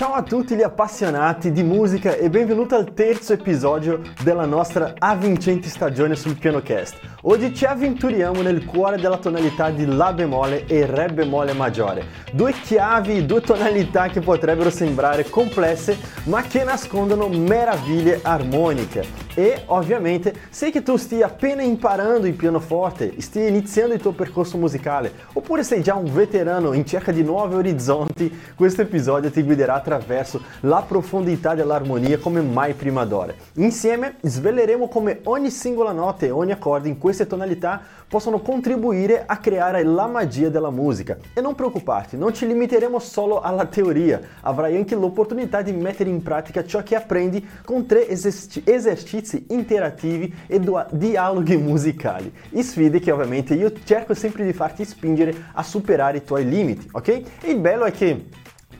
Ciao a tutti gli appassionati di musica e benvenuto al terzo episodio della nostra avvincente stagione sul piano cast. Oggi ci avventuriamo nel cuore della tonalità di La bemolle e Re bemolle maggiore, due chiavi, due tonalità che potrebbero sembrare complesse ma che nascondono meraviglie armoniche. E ovviamente, se che tu stia appena imparando il pianoforte, stia iniziando il tuo percorso musicale, oppure sei già un veterano in cerca di nuovi orizzonti, questo episodio ti guiderà attraverso la profondità dell'armonia come mai prima d'ora. Insieme sveleremo come ogni singola nota e ogni accordo in queste tonalità possono contribuire a creare la magia della musica. E non preoccuparti, non ci limiteremo solo alla teoria, avrai anche l'opportunità di mettere in pratica ciò che apprendi con tre esercizi interativi e dialoghi musicali. E sfide che ovviamente io cerco sempre di farti spingere a superare i tuoi limiti, ok? E il bello è che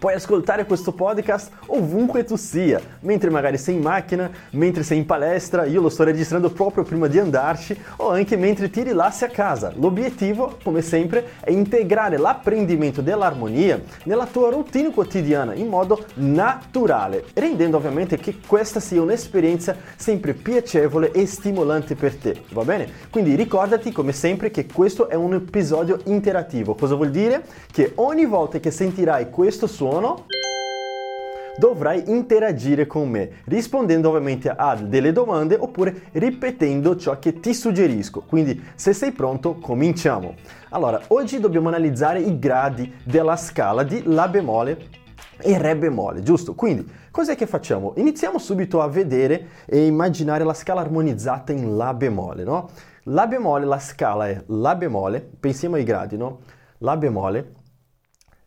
Puoi ascoltare questo podcast ovunque tu sia, mentre magari sei in macchina, mentre sei in palestra, io lo sto registrando proprio prima di andarci, o anche mentre ti rilassi a casa. L'obiettivo, come sempre, è integrare l'apprendimento dell'armonia nella tua routine quotidiana in modo naturale, rendendo ovviamente che questa sia un'esperienza sempre piacevole e stimolante per te, va bene? Quindi ricordati come sempre che questo è un episodio interattivo. Cosa vuol dire? Che ogni volta che sentirai questo suono sono? Dovrai interagire con me, rispondendo ovviamente a delle domande oppure ripetendo ciò che ti suggerisco. Quindi, se sei pronto, cominciamo. Allora, oggi dobbiamo analizzare i gradi della scala di La bemolle e Re bemolle, giusto? Quindi, cos'è che facciamo? Iniziamo subito a vedere e immaginare la scala armonizzata in La bemolle, no? La bemolle, la scala è La bemolle, pensiamo ai gradi, no? La bemolle,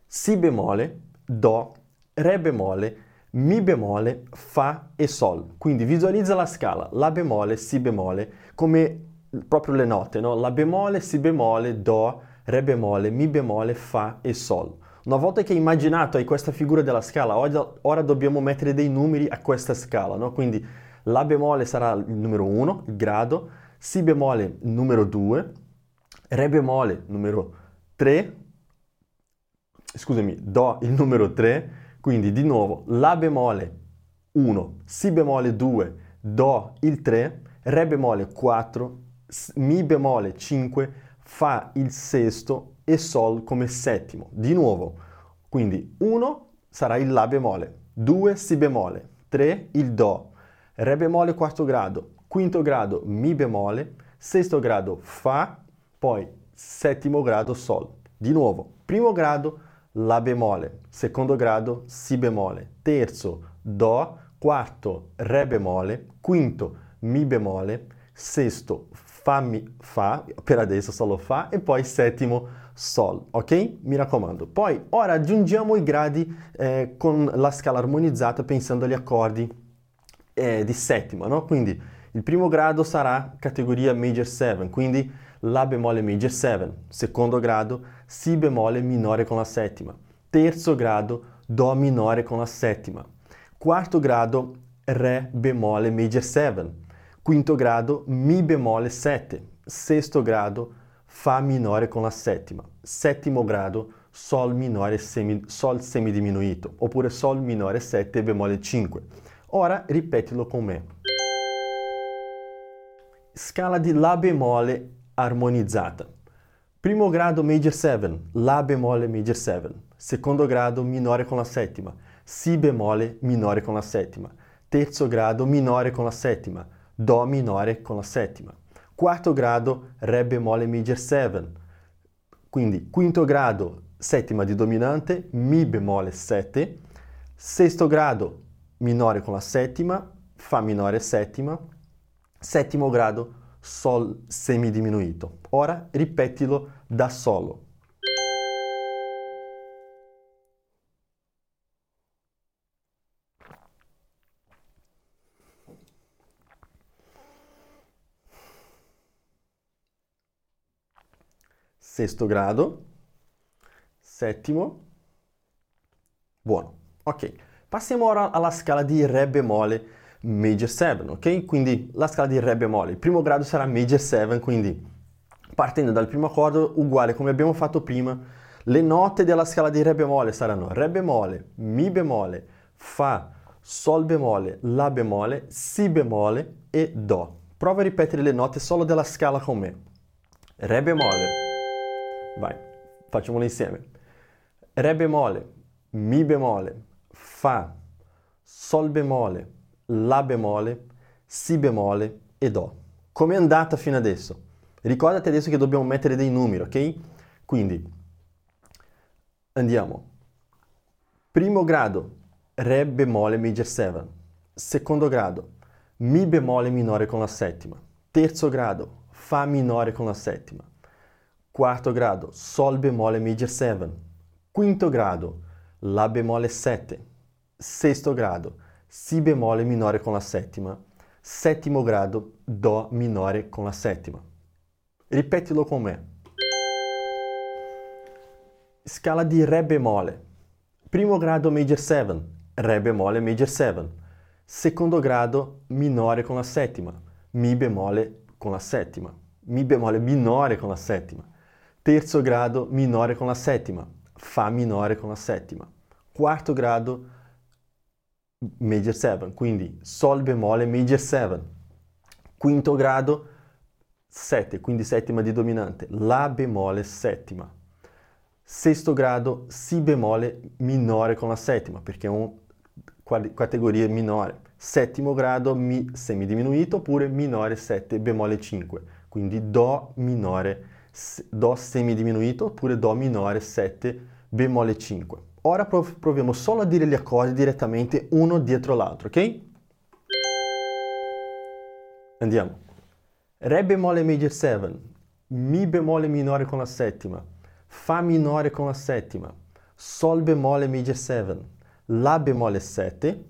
Si bemolle, Do, Re bemolle, Mi bemolle, Fa e Sol. Quindi visualizza la scala La bemolle, Si bemolle come proprio le note, no? La bemolle, Si bemolle, Do, Re bemolle, Mi bemolle, Fa e Sol. Una volta che hai immaginato hai questa figura della scala, ora dobbiamo mettere dei numeri a questa scala, no? Quindi La bemolle sarà il numero 1, il grado, Si bemolle numero 2, Re bemolle numero 3, scusami, Do il numero 3, quindi di nuovo La bemolle 1, Si bemolle 2, Do il 3, Re bemolle 4, Mi bemolle 5, Fa il sesto e Sol come settimo. Di nuovo, quindi 1 sarà il La bemolle, 2 Si bemolle, 3 il Do, Re bemolle quarto grado, quinto grado Mi bemolle, sesto grado Fa, poi settimo grado Sol. Di nuovo, primo grado la bemolle, secondo grado Si bemolle, terzo Do, quarto Re bemolle, quinto Mi bemolle, sesto Fa, mi, fa, per adesso solo Fa e poi settimo Sol, ok? Mi raccomando. Poi ora aggiungiamo i gradi eh, con la scala armonizzata pensando agli accordi eh, di settima, no? Quindi il primo grado sarà categoria major 7, quindi La bemolle major 7, secondo grado Si bemolle minore con la settima, terzo grado Do minore con la settima, quarto grado Re bemolle major 7, quinto grado Mi bemolle 7, sesto grado Fa minore con la settima, settimo grado Sol minore semi, Sol semidiminuito, oppure Sol minore 7 bemolle 5. Ora ripetilo con me. Scala di La bemolle armonizzata. Primo grado major 7, La bemolle major 7. Secondo grado minore con la settima, Si bemolle minore con la settima. Terzo grado minore con la settima, Do minore con la settima. Quarto grado Re bemolle major 7. Quindi quinto grado settima di dominante, Mi bemolle 7. Sesto grado minore con la settima, Fa minore settima. Settimo grado Sol semidiminuito. Ora ripetilo da solo. Sesto grado, settimo, buono. Ok, passiamo ora alla scala di Re bemolle major 7, ok? Quindi la scala di Re bemolle. Il primo grado sarà major 7, quindi partendo dal primo accordo uguale come abbiamo fatto prima, le note della scala di Re bemolle saranno Re bemolle, Mi bemolle, Fa, Sol bemolle, La bemolle, Si bemolle e Do. Prova a ripetere le note solo della scala con me. Re bemolle. Vai, facciamolo insieme. Re bemolle, Mi bemolle, Fa, Sol bemolle, La bemolle, Si bemolle e Do. Come è andata fino adesso? Ricordati adesso che dobbiamo mettere dei numeri, ok? Quindi andiamo. Primo grado, Re bemolle major 7. Secondo grado, Mi bemolle minore con la settima. Terzo grado, Fa minore con la settima. Quarto grado, Sol bemolle major 7. Quinto grado, La bemolle 7. Sesto grado, Si bemolle minore con la settima. Settimo grado, Do minore con la settima. Ripetilo con me. Scala di Re bemolle. Primo grado major 7, Re bemolle major 7. Secondo grado minore con la settima, Mi bemolle con la settima, Mi bemolle minore con la settima. Terzo grado minore con la settima, Fa minore con la settima. Quarto grado major 7, quindi Sol bemolle major 7. Quinto grado 7, quindi settima di dominante, La bemolle settima. Sesto grado Si bemolle minore con la settima, perché è una categoria minore. Settimo grado Mi semidiminuito oppure minore 7 bemolle 5, quindi Do minore, Do semidiminuito oppure Do minore 7 bemolle 5. Ora proviamo solo a dire gli accordi direttamente uno dietro l'altro, ok? Andiamo. Re bemolle major 7, Mi bemolle minore con la settima, Fa minore con la settima, Sol bemolle major 7, La bemolle 7,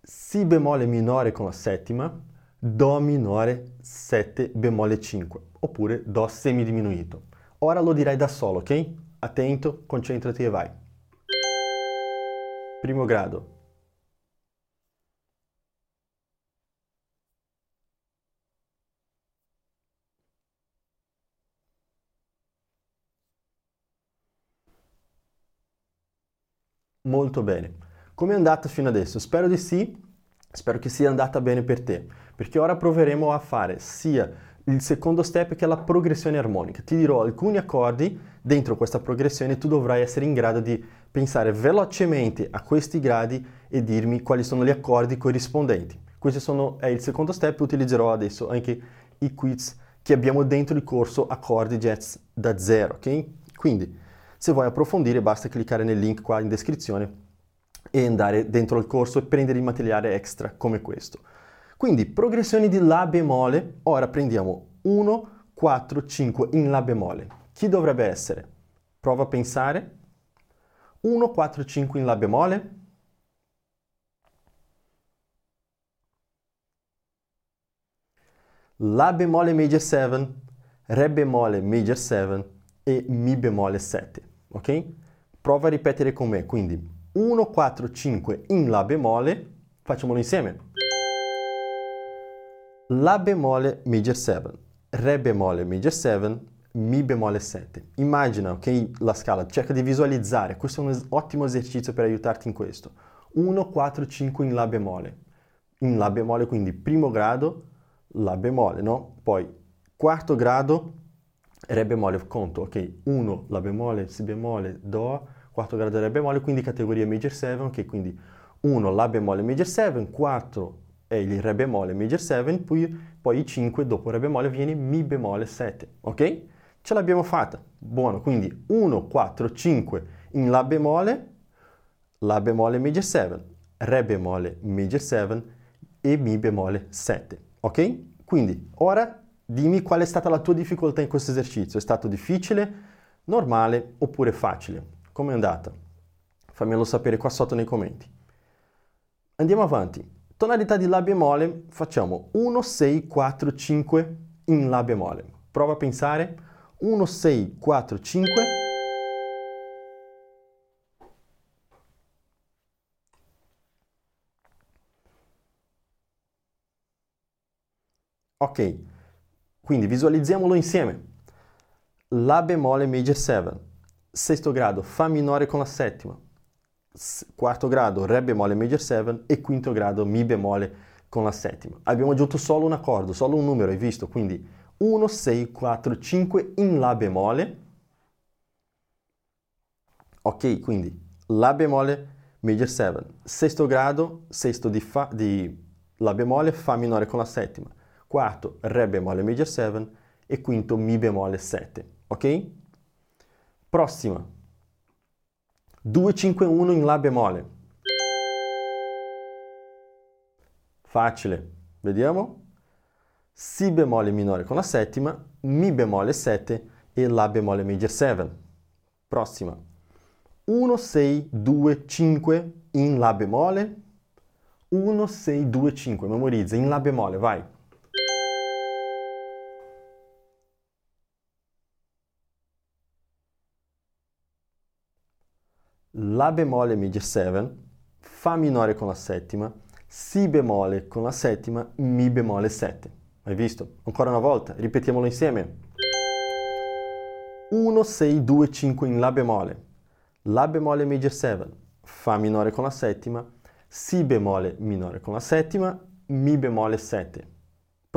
Si bemolle minore con la settima, Do minore 7 bemolle 5, oppure Do semidiminuito. Ora lo direi da solo, ok? Attento, concentrati e vai. Primo grado. Molto bene. Come è andata fino adesso? Spero di sì, spero che sia andata bene per te, perché ora proveremo a fare sia il secondo step che è la progressione armonica. Ti dirò alcuni accordi, dentro questa progressione tu dovrai essere in grado di pensare velocemente a questi gradi e dirmi quali sono gli accordi corrispondenti. Questo sono, è il secondo step, utilizzerò adesso anche i quiz che abbiamo dentro il corso Accordi Jazz da zero, ok? Quindi, se vuoi approfondire basta cliccare nel link qua in descrizione e andare dentro il corso e prendere il materiale extra come questo. Quindi progressioni di La bemolle, ora prendiamo 1, 4, 5 in La bemolle. Chi dovrebbe essere? Prova a pensare. 1, 4, 5 in La bemolle. La bemolle major 7, Re bemolle major 7 e Mi bemolle 7, ok? Prova a ripetere con me, quindi 1, 4, 5 in La bemolle, facciamolo insieme. La bemolle major 7, Re bemolle major 7, Mi bemolle 7. Immagina, ok, la scala, cerca di visualizzare, questo è un ottimo esercizio per aiutarti in questo. 1, 4, 5 in La bemolle. In La bemolle, quindi primo grado, La bemolle, no? Poi quarto grado, Re bemolle, conto, ok, 1 La bemolle, Si bemolle, Do, quarto grado Re bemolle, quindi categoria major 7, ok, quindi 1 La bemolle major 7, 4 è il Re bemolle major 7, poi, poi 5 dopo Re bemolle viene Mi bemolle 7, ok? Ce l'abbiamo fatta, buono, quindi 1, 4, 5 in La bemolle, La bemolle major 7, Re bemolle major 7 e Mi bemolle 7, ok? Quindi ora dimmi qual è stata la tua difficoltà in questo esercizio, è stato difficile, normale oppure facile? Come è andata? Fammelo sapere qua sotto nei commenti. Andiamo avanti. Tonalità di La bemolle, facciamo 1, 6, 4, 5 in La bemolle. Prova a pensare. 1, 6, 4, 5. Ok, quindi visualizziamolo insieme. La bemolle major 7, sesto grado, Fa minore con la settima. Quarto grado Re bemolle major 7 e quinto grado Mi bemolle con la settima. Abbiamo aggiunto solo un accordo, solo un numero, hai visto? Quindi 1, 6, 4, 5 in La bemolle. Ok, quindi La bemolle major 7, sesto grado, sesto di, fa, di La bemolle, Fa minore con la settima, quarto Re bemolle major 7 e quinto Mi bemolle 7, ok? Prossima, 2, 5, 1 in La bemolle. Facile, vediamo? Si bemolle minore con la settima, Mi bemolle 7 e La bemolle major 7. Prossima. 1, 6, 2, 5 in La bemolle. 1, 6, 2, 5. Memorizza in La bemolle, vai. La bemolle major 7, Fa minore con la settima, Si bemolle con la settima, Mi bemolle 7. Hai visto? Ancora una volta, ripetiamolo insieme. 1, 6, 2, 5 in La bemolle. La bemolle major 7, Fa minore con la settima, Si bemolle minore con la settima, Mi bemolle 7.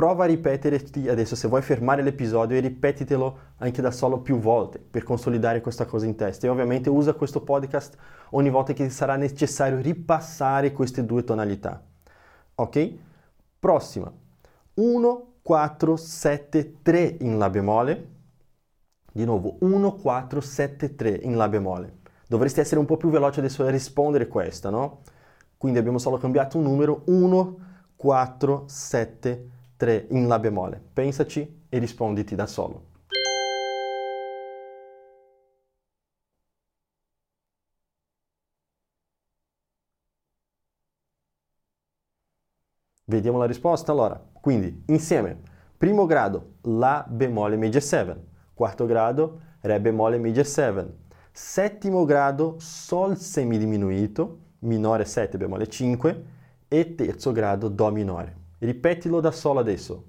Prova a ripeterti adesso se vuoi fermare l'episodio e ripetitelo anche da solo più volte per consolidare questa cosa in testa. E ovviamente usa questo podcast ogni volta che sarà necessario ripassare queste due tonalità. Ok? Prossima. 1, 4, 7, 3 in La bemolle. Di nuovo, 1, 4, 7, 3 in La bemolle. Dovresti essere un po' più veloce adesso a rispondere questa, no? Quindi abbiamo solo cambiato un numero 1, 4, 7, 3. 3 in La bemolle. Pensaci e risponditi da solo. Vediamo la risposta allora. Quindi, insieme, primo grado La bemolle major 7, quarto grado Re bemolle major 7, settimo grado Sol semidiminuito, minore 7 bemolle 5 e terzo grado Do minore. Ripetilo da solo adesso.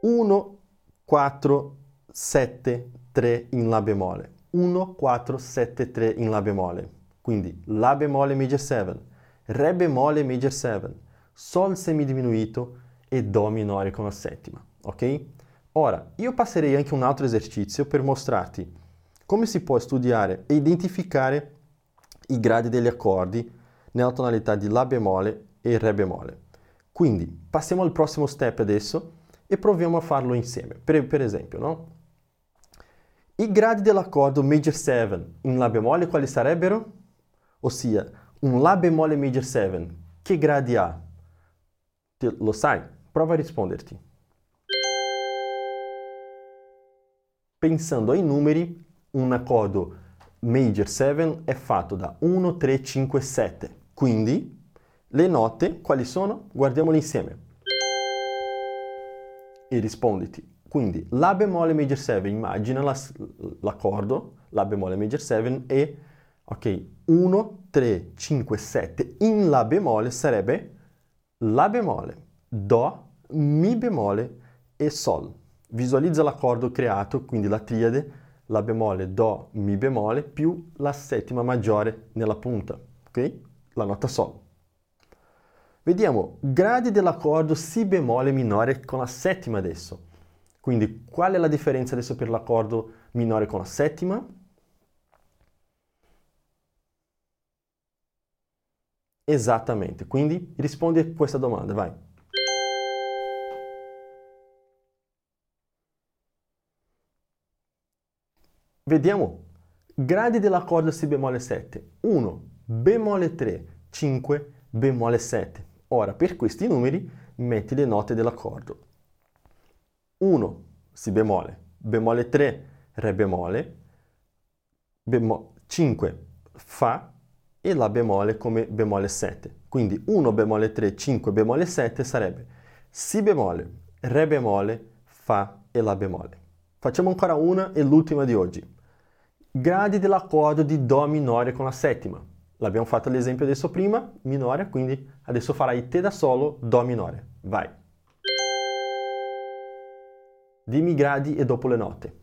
1, 4, 7, 3 in La bemolle. 1, 4, 7, 3 in La bemolle. Quindi La bemolle major 7, Re bemolle major 7, Sol semidiminuito e Do minore con la settima. Ok? Ora, io passerei anche un altro esercizio per mostrarti come si può studiare e identificare i gradi degli accordi nella tonalità di La bemolle e Re bemolle. Quindi passiamo al prossimo step adesso e proviamo a farlo insieme. Per, per esempio, no? I gradi dell'accordo major 7 in La bemolle quali sarebbero? Ossia, un La bemolle major 7, che gradi ha? Te, lo sai? Prova a risponderti. Pensando ai numeri, un accordo major 7 è fatto da 1, 3, 5, 7. Quindi le note quali sono? Guardiamole insieme. E risponditi. Quindi La bemolle major 7, immagina la, l'accordo La bemolle major 7 e ok, 1, 3, 5, 7 in La bemolle sarebbe La bemolle, Do, Mi bemolle e Sol. Visualizza l'accordo creato, quindi la triade La bemolle, Do, Mi bemolle più la settima maggiore nella punta, ok? La nota Sol. Vediamo gradi dell'accordo Si bemolle minore con la settima adesso. Quindi qual è la differenza adesso per l'accordo minore con la settima? Esattamente, quindi rispondi a questa domanda, vai. Vediamo gradi dell'accordo Si bemolle 7. 1, bemolle 3, 5, bemolle 7. Ora, per questi numeri metti le note dell'accordo. 1, Si bemolle, bemolle 3, Re bemolle, bemo- 5, Fa e La bemolle come bemolle 7. Quindi 1 bemolle 3, 5 bemolle 7 sarebbe Si bemolle, Re bemolle, Fa e La bemolle. Facciamo ancora una e l'ultima di oggi. Gradi dell'accordo di Do minore con la settima. L'abbiamo fatto l'esempio adesso prima, minore, quindi adesso farai te da solo Do minore. Vai. Dimmi i gradi e dopo le note.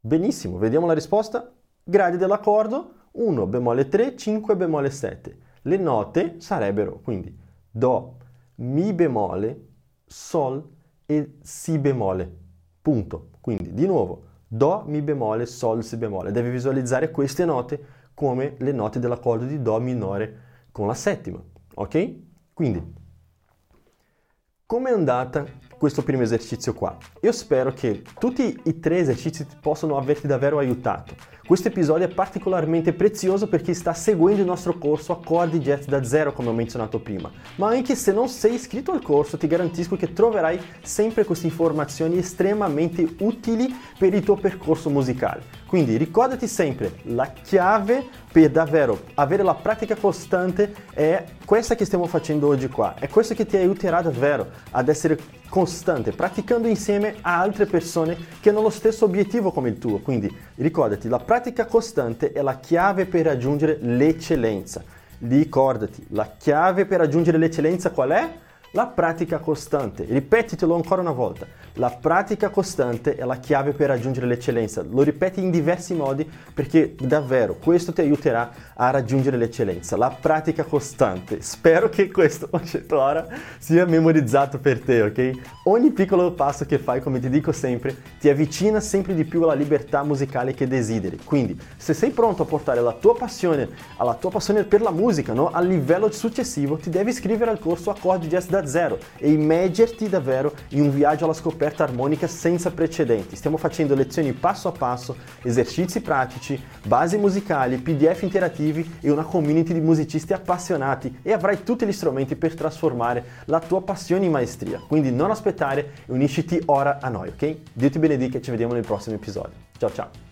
Benissimo, vediamo la risposta. Gradi dell'accordo 1 bemolle 3, 5 bemolle 7. Le note sarebbero quindi Do, Mi bemolle, Sol e Si bemolle. Punto. Quindi di nuovo Do, Mi bemolle, Sol, Si bemolle. Devi visualizzare queste note come le note dell'accordo di Do minore con la settima. Ok? Quindi, come è andata questo primo esercizio qua? Io spero che tutti i tre esercizi possano averti davvero aiutato. Questo episodio è particolarmente prezioso per chi sta seguendo il nostro corso Accordi Jazz da zero, come ho menzionato prima. Ma anche se non sei iscritto al corso, ti garantisco che troverai sempre queste informazioni estremamente utili per il tuo percorso musicale. Quindi ricordati sempre, la chiave per davvero avere la pratica costante è questa che stiamo facendo oggi qua. È questo che ti aiuterà davvero ad essere costante, praticando insieme a altre persone che hanno lo stesso obiettivo come il tuo. Quindi ricordati, la pratica costante è la chiave per raggiungere l'eccellenza. Ricordati, la chiave per raggiungere l'eccellenza qual è? La pratica costante. Ripetitelo ancora una volta. La pratica costante è la chiave per raggiungere l'eccellenza. Lo ripeti in diversi modi perché davvero questo ti aiuterà a raggiungere l'eccellenza. La pratica costante. Spero che questo concetto ora sia memorizzato per te, ok? Ogni piccolo passo che fai, come ti dico sempre, ti avvicina sempre di più alla libertà musicale che desideri. Quindi, se sei pronto a portare la tua passione, alla tua passione per la musica, no? al livello successivo, ti devi iscrivere al corso Accordi Jazz da zero e immergerti davvero in un viaggio alla scoperta armonica senza precedenti. Stiamo facendo lezioni passo a passo, esercizi pratici, basi musicali, PDF interattivi e una community di musicisti appassionati e avrai tutti gli strumenti per trasformare la tua passione in maestria. Quindi non aspettare e unisciti ora a noi, ok? Dio ti benedica e ci vediamo nel prossimo episodio. Ciao ciao!